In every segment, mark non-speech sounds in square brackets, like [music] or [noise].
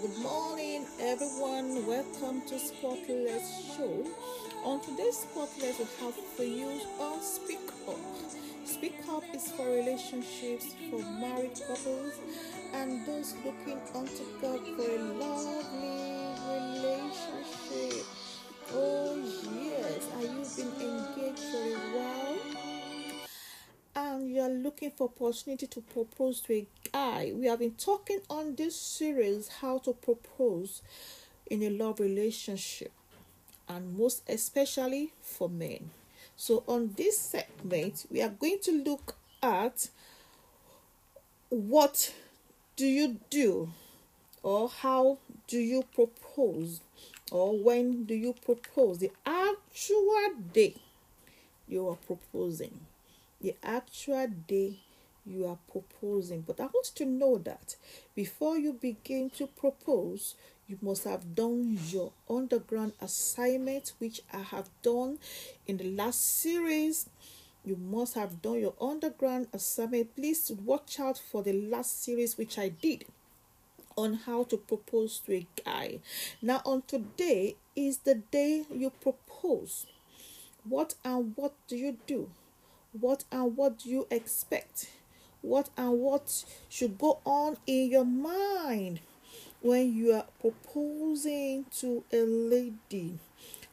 Good morning, everyone. Welcome to Spotless Show. On today's Spotless, we have for you on Speak Up. Speak Up is for relationships, for married couples, and those looking unto God for a lovely relationship. Oh, yes. Are you been engaged for a while? and you are looking for opportunity to propose to a guy, we have been talking on this series how to propose in a love relationship, and most especially for men. So, on this segment, we are going to look at what do you do, or how do you propose, or when do you propose, the actual day you are proposing the actual day you are proposing. But I want you to know that before you begin to propose, you must have done your underground assignment, which I have done in the last series. You must have done your underground assignment. Please watch out for the last series, which I did on how to propose to a guy. Now, on today is the day you propose. What and what do you do? what and what do you expect? What and what should go on in your mind when you are proposing to a lady?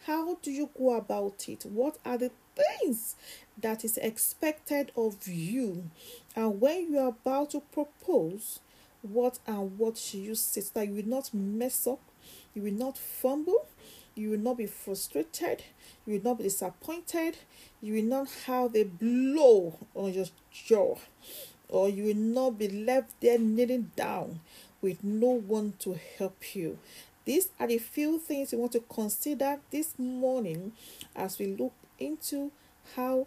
How do you go about it? What are the things that is expected of you? And when you are about to propose, what and what should you say so that you will not mess up, you will not fumble, you will not be frustrated, you will not be disappointed, you will not have a blow on your jaw, or you will not be left there kneeling down with no one to help you. These are the few things you want to consider this morning as we look into how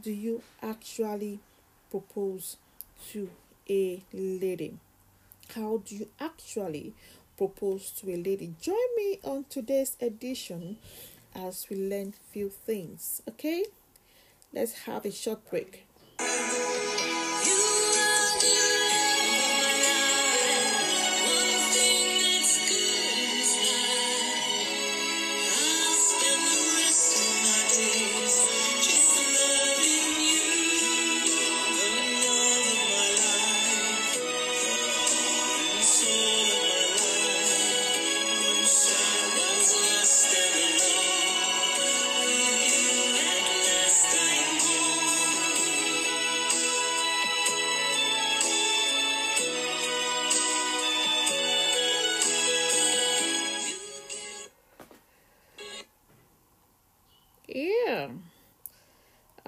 do you actually propose to a lady. How do you actually propose to a lady? Join me on today's edition as we learn few things. Okay? Let's have a short break.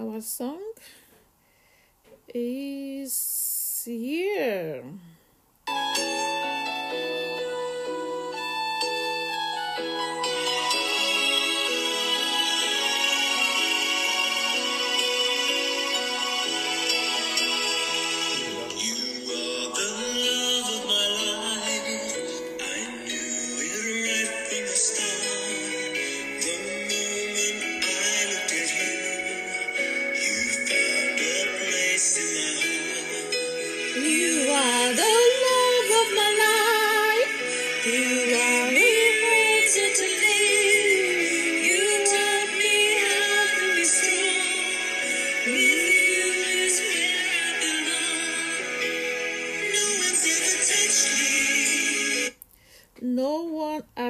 Our song is here.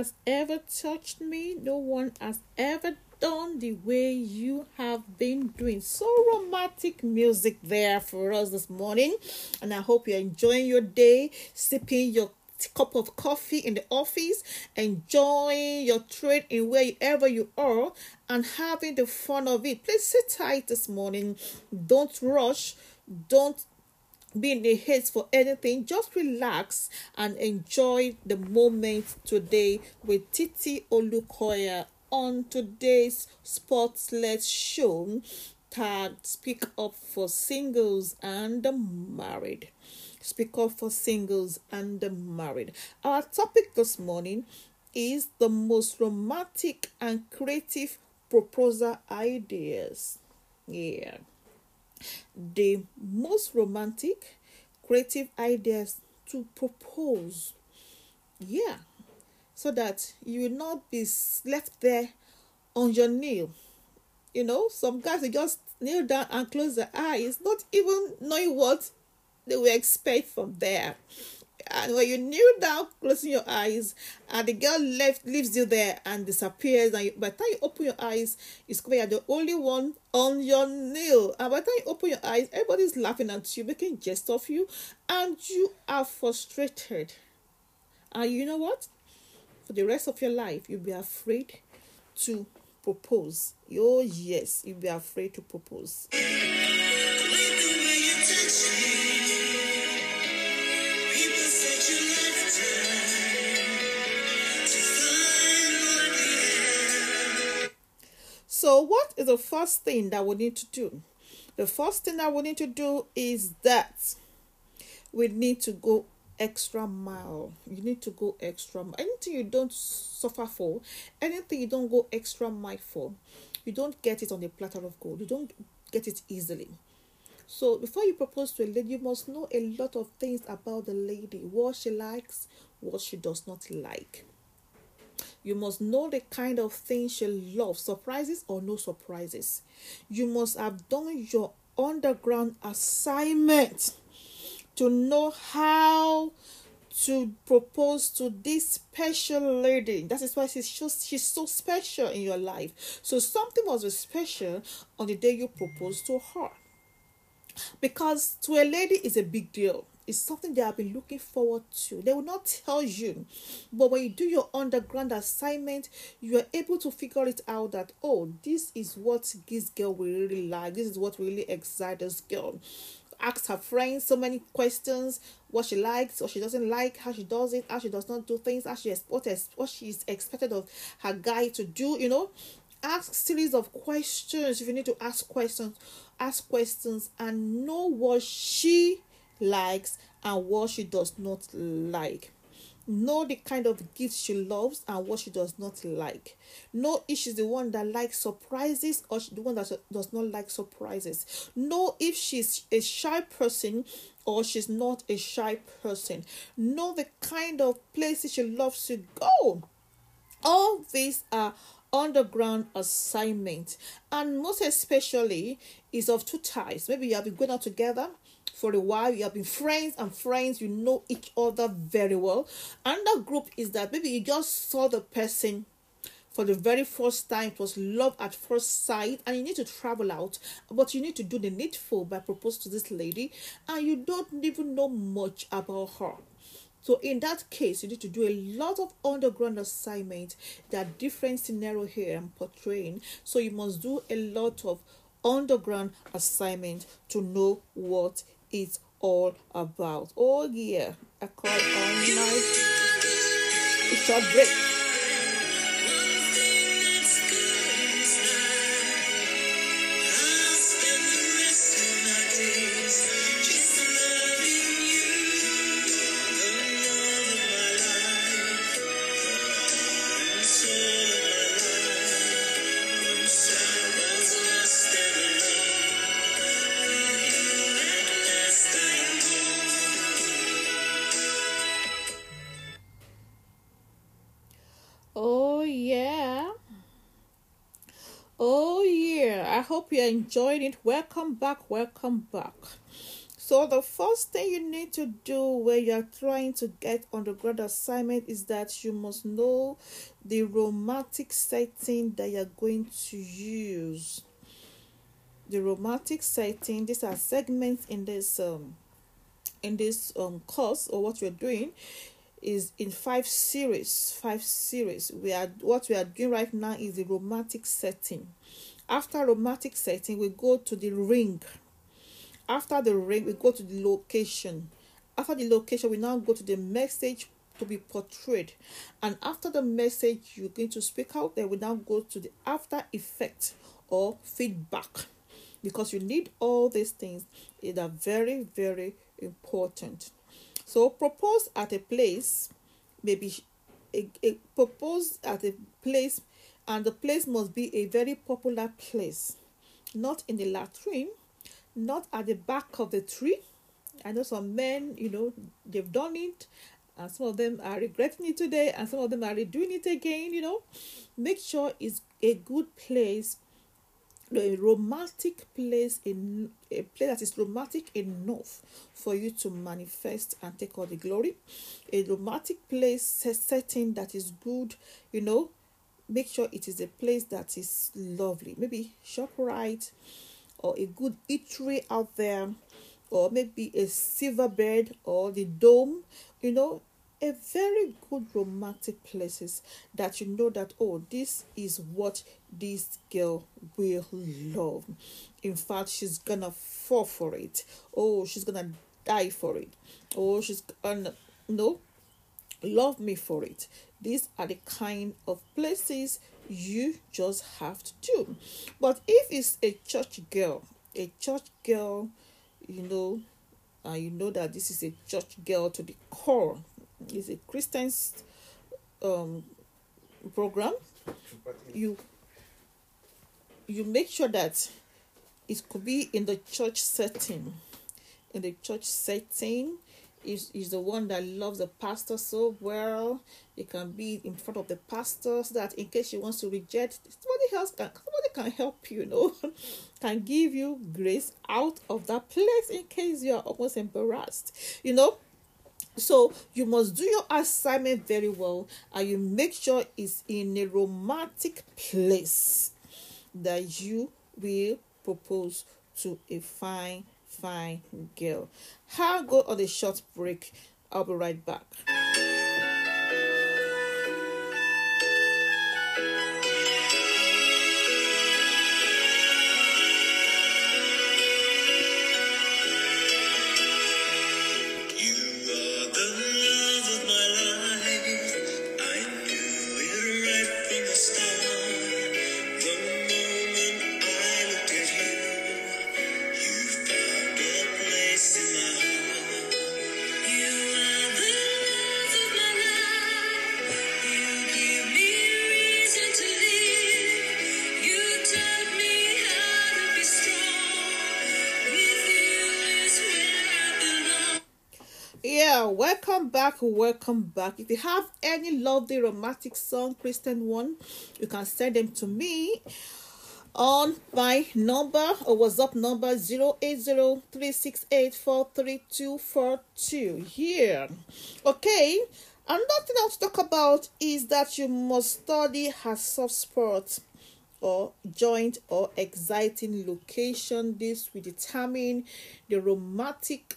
Has ever touched me. No one has ever done the way you have been doing. So romantic music there for us this morning. And I hope you're enjoying your day, sipping your cup of coffee in the office, enjoying your trade in wherever you are, and having the fun of it. Please sit tight this morning. Don't rush. Don't be in the haste for anything. Just relax and enjoy the moment today with Titi Olukoya on today's Spotless show tagged Speak Up for Singles and the Married. Speak Up for Singles and the Married. Our topic this morning is the most romantic and creative proposal ideas. Yeah. The most romantic creative ideas to propose Yeah. So that you will not be left there on your knee. You know, some guys they just kneel down and close their eyes, not even knowing what they will expect from there. And when you kneel down, closing your eyes, and the girl left leaves you there and disappears, and you, by the time you open your eyes, you discover you're the only one on your nail. And by the time you open your eyes, everybody's laughing at you, making jest of you, and you are frustrated. And you know what? For the rest of your life, you'll be afraid to propose. Oh, yes, you'll be afraid to propose. So, what is the first thing that we need to do? The first thing that we need to do is that we need to go extra mile. You need to go extra mile. Anything you don't suffer for, anything you don't go extra mile for, you don't get it on a platter of gold. You don't get it easily. So before you propose to a lady, you must know a lot of things about the lady, what she likes, what she does not like. You must know the kind of things she loves, surprises or no surprises. You must have done your underground assignment to know how to propose to this special lady. That is why she's just she's so special in your life. So something was special on the day you proposed to her. Because to a lady is a big deal is something they have been looking forward to. They will not tell you, but when you do your underground assignment, you are able to figure it out that oh, this is what this girl will really like. This is what really excites this girl. Ask her friends so many questions: what she likes, what she doesn't like, how she does it, how she does not do things, how she is. what what she is expected of her guy to do. You know, ask series of questions if you need to ask questions ask questions and know what she likes and what she does not like. Know the kind of gifts she loves and what she does not like. Know if she's the one that likes surprises or the one that does not like surprises. Know if she's a shy person or she's not a shy person. Know the kind of places she loves to go. All these are underground assignments, and most especially is of two types. Maybe you have been going out together for a while, you have been friends and friends, you know each other very well. Another group is that maybe you just saw the person for the very first time, it was love at first sight, and you need to travel out, but you need to do the needful by proposing to this lady, and you don't even know much about her. So in that case, you need to do a lot of underground assignment. There are different scenario here I'm portraying. So you must do a lot of underground assignment to know what it's all about. Oh yeah, I call on my short break. Hope you're enjoying it. Welcome back, welcome back. So, the first thing you need to do when you're trying to get undergrad assignment is that you must know the romantic setting that you're going to use. The romantic setting, these are segments in this um in this um course or what we're doing is in five series five series we are what we are doing right now is the romantic setting after romantic setting, we go to the ring. After the ring, we go to the location. After the location, we now go to the message to be portrayed. And after the message you're going to speak out, then we now go to the after effect or feedback. Because you need all these things. They are very, very important. So propose at a place, maybe a, a propose at a place and the place must be a very popular place, not in the latrine, not at the back of the tree. I know some men, you know, they've done it and some of them are regretting it today and some of them are redoing it again you know make sure it's a good place a romantic place in a place that is romantic enough for you to manifest and take all the glory. A romantic place setting that is good you know make sure it is a place that is lovely. Maybe ShopRite or a good eatery out there or maybe a Silverbird or the dome you know a very good romantic places that you know that oh this is what this girl will love. In fact she's gonna fall for it. Oh she's gonna die for it. Oh she's gonna no love me for it. These are the kind of places you just have to do. But if it's a church girl a church girl you know and you know that this is a church girl to the core is a Christian's um, program, you you make sure that it could be in the church setting. In the church setting, is is the one that loves the pastor so well. It can be in front of the pastor so that in case she wants to reject, somebody else can somebody can help you, you know, [laughs] can give you grace out of that place in case you are almost embarrassed. You know, so you must do your assignment very well and you make sure it's in a romantic place that you will propose to a fine, fine girl. I'll go on a short break. I'll be right back. Back welcome back. If you have any lovely romantic song christian one you can send them to me on my number or whatsapp number 08036843242 here. Okay another thing i'll talk about is that you must study her soft spot or joint or exciting location. This will determine the romantic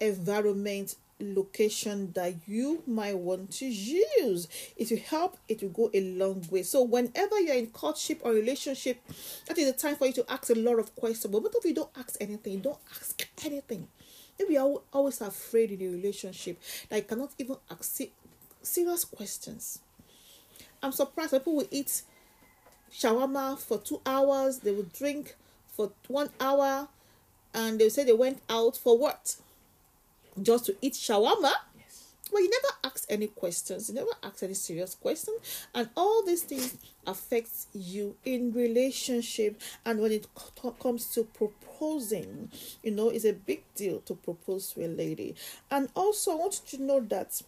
environment location that you might want to use. It will help, it will go a long way. So, whenever you're in courtship or relationship, that is the time for you to ask a lot of questions. But what if you don't ask anything? Don't ask anything. Maybe you're always afraid in a relationship that you cannot even ask serious questions. I'm surprised people will eat shawarma for two hours, they will drink for one hour, and they'll say they went out for what? Just to eat shawarma. Yes. Well, you never ask any questions. You never ask any serious questions, and all these things affects you in relationship. And when it comes to proposing, you know, it's a big deal to propose to a lady. And also, I want you to know that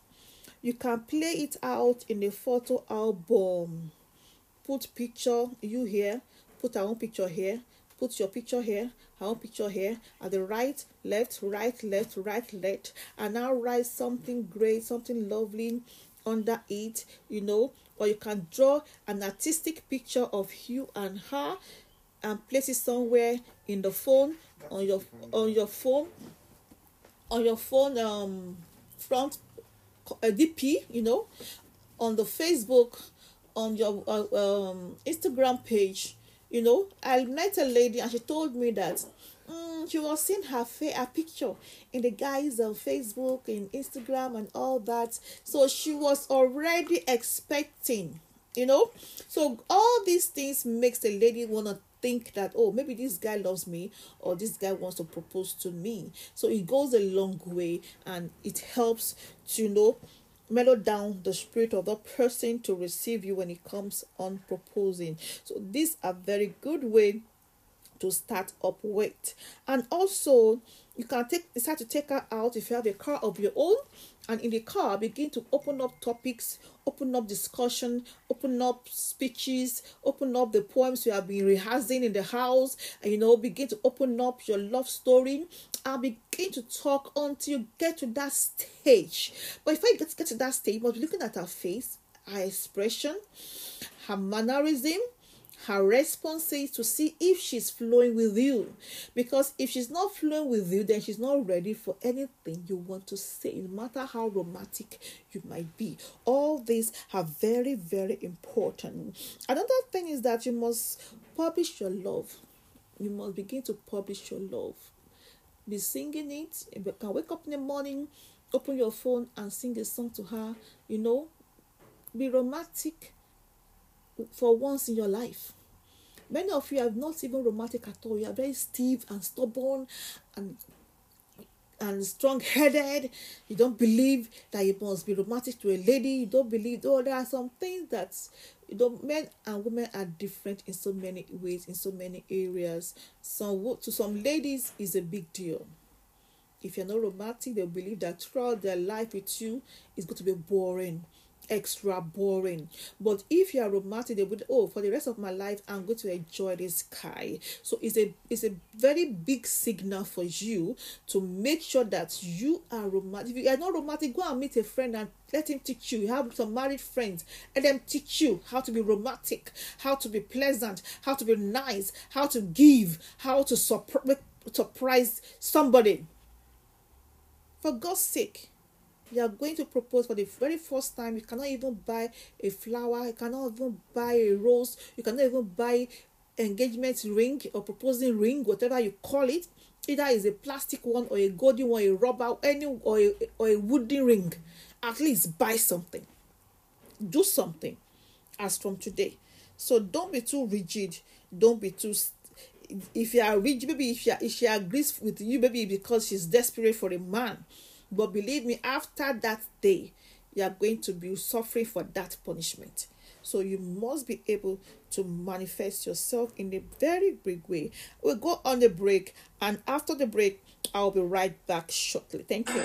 you can play it out in a photo album. Put picture you here. Put our own picture here put your picture here our picture here at the right left right left right left and now write something great something lovely under it you know or you can draw an artistic picture of you and her and place it somewhere in the phone on your on your phone on your phone um front uh, dp you know on the facebook on your uh, um instagram page you know, I met a lady and she told me that mm, she was seeing her, fa- her picture in the guys on Facebook, in Instagram, and all that. So she was already expecting, you know. So all these things makes the lady wanna think that oh maybe this guy loves me or this guy wants to propose to me so it goes a long way and it helps to you know mellow down the spirit of the person to receive you when it comes on proposing. So these are very good way to start up with. And also you can take decide to take her out if you have a car of your own and in the car begin to open up topics open up discussion open up speeches open up the poems you have been rehearsing in the house and you know begin to open up your love story and begin to talk until you get to that stage. But if i get, get to that stage be looking at her face her expression her mannerism her response is to see if she's flowing with you. Because if she's not flowing with you, then she's not ready for anything you want to say, no matter how romantic you might be. All these are very, very important. Another thing is that you must publish your love. You must begin to publish your love. Be singing it. You can wake up in the morning, open your phone, and sing a song to her. You know, be romantic for once in your life. Many of you are not even romantic at all. You are very stiff and stubborn and and strong headed. You don't believe that you must be romantic to a lady. You don't believe, oh, there are some things that you know, men and women are different in so many ways, in so many areas. Some to some ladies is a big deal. If you're not romantic, they'll believe that throughout their life with you is going to be boring extra boring. But if you are romantic, they would oh for the rest of my life I'm going to enjoy this guy. So it's a it's a very big signal for you to make sure that you are romantic. If you are not romantic, go and meet a friend and let him teach you. You have some married friends, and them teach you how to be romantic, how to be pleasant, how to be nice, how to give, how to surprise somebody. For God's sake, you are going to propose for the very first time you cannot even buy a flower you cannot even buy a rose you cannot even buy engagement ring or proposing ring whatever you call it. Either is a plastic one or a golden one a rubber any or a, or a wooden ring. At least buy something. Do something as from today. So don't be too rigid. Don't be too if you are rigid maybe if, are, if she agrees with you maybe because she's desperate for a man but believe me, after that day, you are going to be suffering for that punishment. So you must be able to manifest yourself in a very big way. We'll go on the break, and after the break, I'll be right back shortly. Thank you.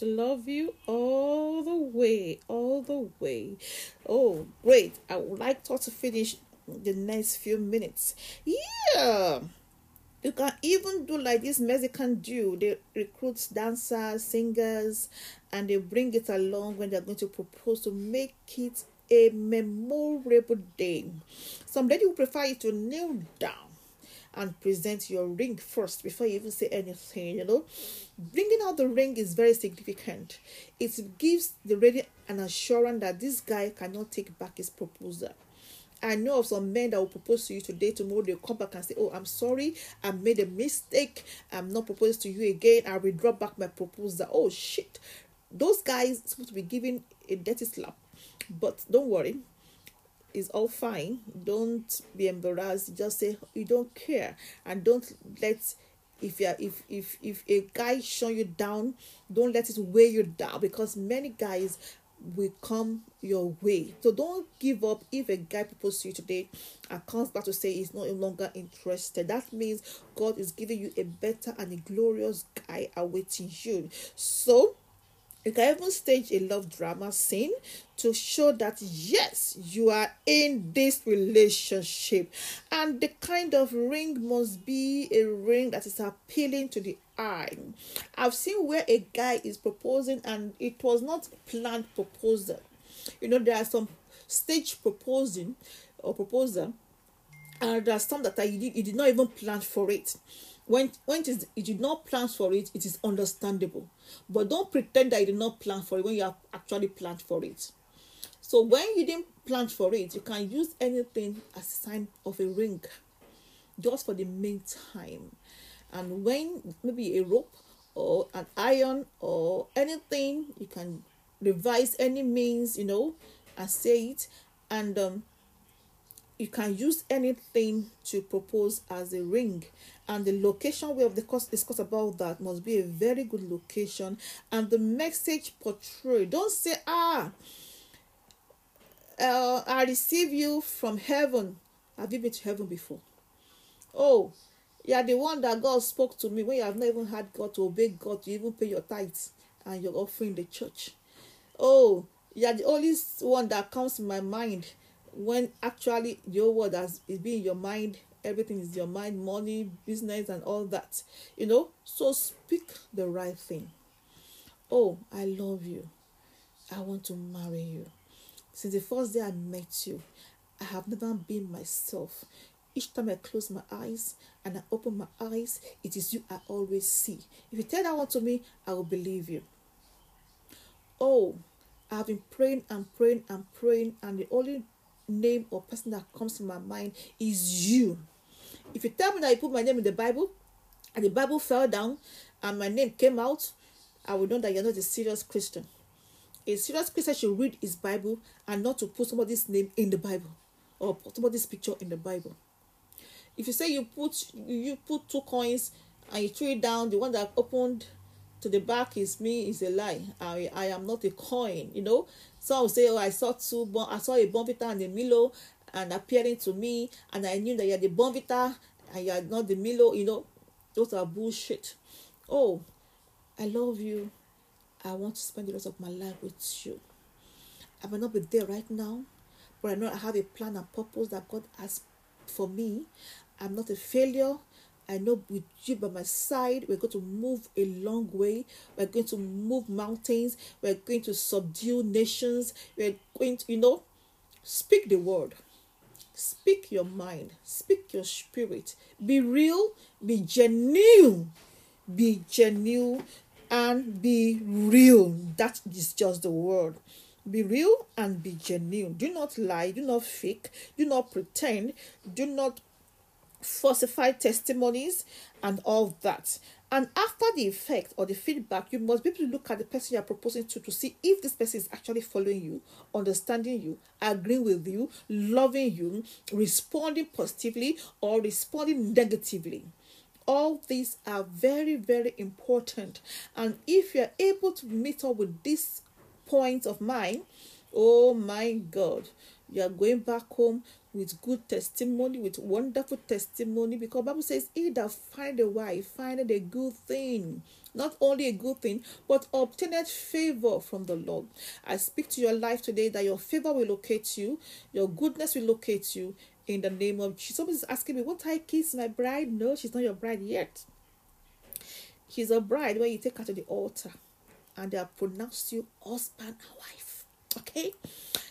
To love you all the way, all the way. Oh, great. I would like to finish the next few minutes. Yeah. You can even do like this Mexican duo. They recruit dancers, singers, and they bring it along when they're going to propose to make it a memorable day. Some lady will prefer you to kneel down and present your ring first before you even say anything, you know. Bringing out the ring is very significant. It gives the lady an assurance that this guy cannot take back his proposal. I know of some men that will propose to you today, tomorrow they'll come back and say, Oh, I'm sorry, I made a mistake, I'm not proposing to you again, I withdraw back my proposal. Oh shit. Those guys supposed to be giving a dirty slap. But don't worry, is all fine. Don't be embarrassed. Just say you don't care and don't let if you if if if a guy show you down, don't let it weigh you down because many guys will come your way. So don't give up if a guy proposes to you today and comes back to say he's no longer interested. That means God is giving you a better and a glorious guy awaiting you. So You can even stage a love drama scene to show that yes, you are in this relationship, and the kind of ring must be a ring that is appealing to the eye. I've seen where a guy is proposing and it was not planned proposal. You know, there are some stage proposing or proposal, and there are some that I did, he did not even plan for it when when it is you did not plan for it it is understandable. But don't pretend that you did not plan for it when you have actually planned for it. So when you didn't plan for it you can use anything as a sign of a ring just for the meantime. And when maybe a rope or an iron or anything you can revise any means you know and say it. And um, you can use anything to propose as a ring and the location we have discussed about that must be a very good location. And the message portrayed don't say ah uh, i receive you from heaven. Have you been to heaven before? Oh yeah the one that god spoke to me when you have not even had god to obey god to even pay your tithes and your offering the church. Oh yeah the only one that comes in my mind when actually your word has being in your mind everything is your mind, money, business, and all that. You know, so speak the right thing. Oh, I love you. I want to marry you. Since the first day I met you, I have never been myself. Each time I close my eyes and I open my eyes, it is you I always see. If you tell that one to me, I will believe you. Oh, I've been praying and praying and praying, and the only name or person that comes to my mind is you. If you tell me that you put my name in the Bible and the Bible fell down and my name came out, I will know that you're not a serious Christian. A serious Christian should read his Bible and not to put somebody's name in the Bible or put somebody's picture in the Bible. If you say you put you put two coins and you threw it down, the one that opened to the back is me is a lie. I I am not a coin, you know. Some will say, Oh, I saw two I saw a Bournvita and a Milo and appearing to me, and I knew that you're the Bournvita and you're not the Milo, you know, those are bullshit. Oh, I love you. I want to spend the rest of my life with you. I may not be there right now, but I know I have a plan and purpose that God has for me. I'm not a failure. I know with you by my side, we're going to move a long way. We're going to move mountains. We're going to subdue nations. We're going to, you know, speak the word. Speak your mind, speak your spirit. Be real, be genuine, be genuine, and be real. That is just the word. Be real and be genuine. Do not lie, do not fake, do not pretend, do not falsify testimonies and all that. And after the effect or the feedback, you must be able to look at the person you are proposing to to see if this person is actually following you, understanding you, agreeing with you, loving you, responding positively or responding negatively. All these are very, very important. And if you're able to meet up with this point of mine, oh my God, you are going back home with good testimony, with wonderful testimony, because Bible says, "He that find a wife findeth a good thing." Not only a good thing, but obtained favor from the Lord. I speak to your life today that your favor will locate you, your goodness will locate you in the name of Jesus. Somebody's asking me, Won't I kiss my bride? No, she's not your bride yet. She's a bride when you take her to the altar and they have pronounced you husband and wife. Okay?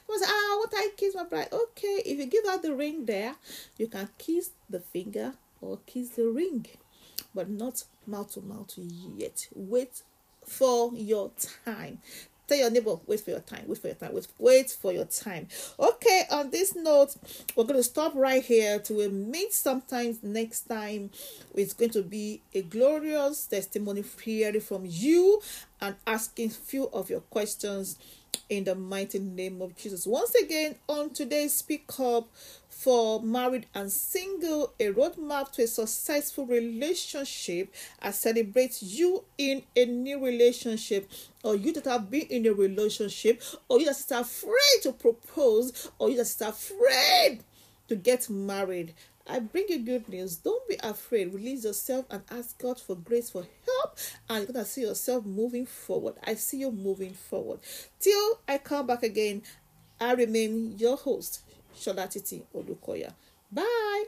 was ah, what I kiss my bride? Okay, if you give her the ring there, you can kiss the finger or kiss the ring, but not mouth to mouth yet. Wait for your time. Tell your neighbor, wait for your time, wait for your time, wait, wait for your time. Okay, on this note, we're going to stop right here to meet sometimes next time. It's going to be a glorious testimony hearing from you and asking few of your questions in the mighty name of Jesus. Once again, on today's Speak Up for Married and Single, a roadmap to a successful relationship. I celebrate you in a new relationship, or you that have been in a relationship, or you that are afraid to propose, or you that are afraid to get married. I bring you good news. Don't be afraid. Release yourself and ask God for grace for help, and you're gonna see yourself moving forward. I see you moving forward. Till I come back again, I remain your host, Shola Titi Olukoya. Bye.